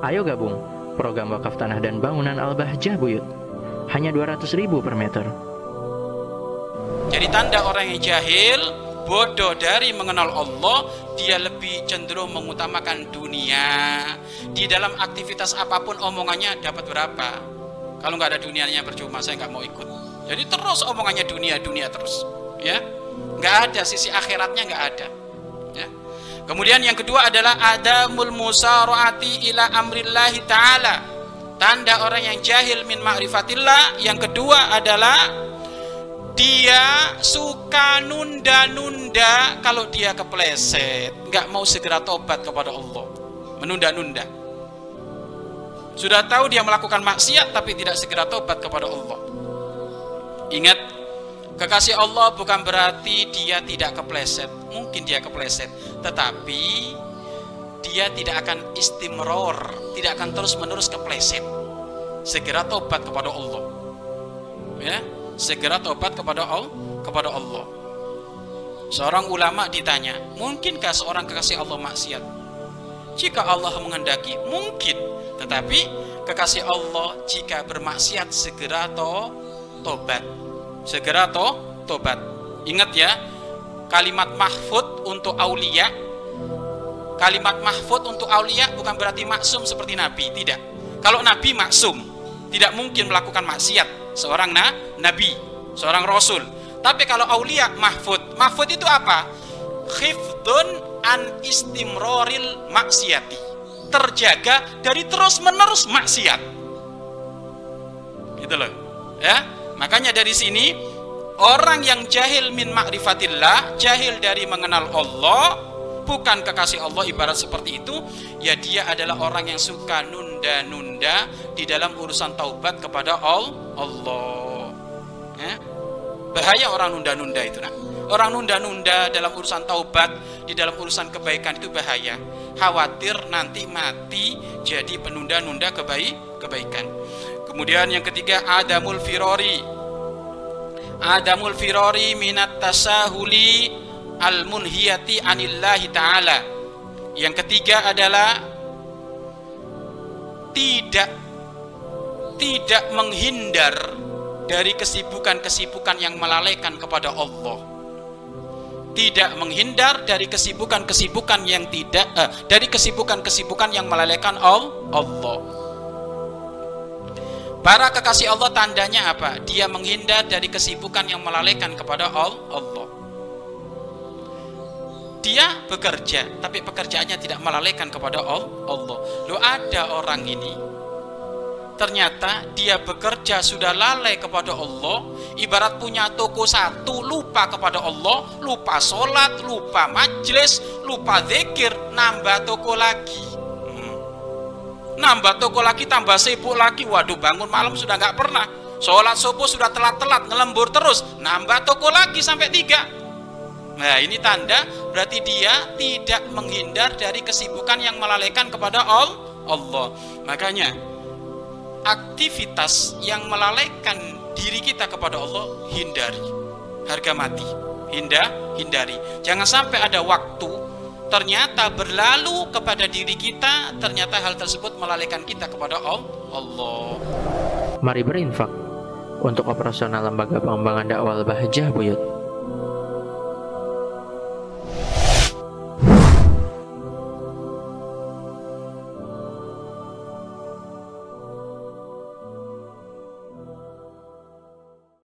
Ayo gabung program wakaf tanah dan bangunan Al-Bahjah Buyut. Hanya 200 ribu per meter. Jadi tanda orang yang jahil, bodoh dari mengenal Allah, dia lebih cenderung mengutamakan dunia. Di dalam aktivitas apa pun omongannya dapat berapa? Kalau nggak ada dunianya percuma, saya nggak mau ikut. Jadi terus omongannya dunia, dunia terus, ya. Nggak ada sisi akhiratnya nggak ada. Kemudian yang kedua adalah adamul musaraati ila amrillahi taala. Tanda orang yang jahil min ma'rifatillah. Yang kedua adalah dia suka nunda-nunda kalau dia kepleset, nggak mau segera tobat kepada Allah, menunda-nunda. Sudah tahu dia melakukan maksiat tapi tidak segera tobat kepada Allah. Ingat, kekasih Allah bukan berarti dia tidak kepleset. Mungkin dia kepleset, tetapi dia tidak akan istimror, tidak akan terus-menerus kepleset. Segera tobat kepada Allah. Ya, segera tobat kepada Allah, kepada Allah. Seorang ulama ditanya, mungkinkah seorang kekasih Allah maksiat? Jika Allah menghendaki, mungkin. Tetapi kekasih Allah jika bermaksiat segera to tobat. Segera to tobat. Ingat ya, kalimat mahfud untuk aulia kalimat mahfud untuk aulia bukan berarti maksum seperti nabi, tidak. Kalau nabi maksum, tidak mungkin melakukan maksiat seorang na, nabi, seorang rasul. Tapi kalau aulia mahfud, mahfud itu apa? Khifdun an istimroril maksiati. Terjaga dari terus-menerus maksiat. Gitu loh. Ya. Makanya dari sini orang yang jahil min ma'rifatillah, jahil dari mengenal Allah, bukan kekasih Allah ibarat seperti itu, ya dia adalah orang yang suka nunda-nunda di dalam urusan taubat kepada Allah. Ya. Bahaya orang nunda-nunda itu nah. Orang nunda-nunda dalam urusan taubat, di dalam urusan kebaikan itu bahaya. Khawatir nanti mati jadi penunda-nunda kebaik kebaikan. Kemudian yang ketiga adamul firori. Adamul firori minat tasahuli al munhiyati anillahi taala. Yang ketiga adalah tidak tidak menghindar dari kesibukan-kesibukan yang melalaikan kepada Allah. Tidak menghindar dari kesibukan-kesibukan yang tidak eh, dari kesibukan-kesibukan yang melalaikan Allah. Para kekasih Allah tandanya apa? Dia menghindar dari kesibukan yang melalaikan kepada Allah. Dia bekerja, tapi pekerjaannya tidak melalaikan kepada Allah. Lo ada orang ini ternyata dia bekerja sudah lalai kepada Allah ibarat punya toko satu lupa kepada Allah lupa sholat, lupa majelis lupa zikir nambah toko lagi. Nambah toko lagi tambah sibuk lagi. Waduh bangun malam sudah nggak pernah. Sholat subuh sudah telat-telat ngelembur terus. Nambah toko lagi sampai tiga. Nah ini tanda berarti dia tidak menghindar dari kesibukan yang melalaikan kepada Allah. Makanya aktivitas yang melalaikan diri kita kepada Allah hindari. Harga mati. Hindah hindari. Jangan sampai ada waktu ternyata berlalu kepada diri kita ternyata hal tersebut melalaikan kita kepada Allah. Mari berinfak untuk operasional lembaga pengembangan dakwah Bahjah Buyut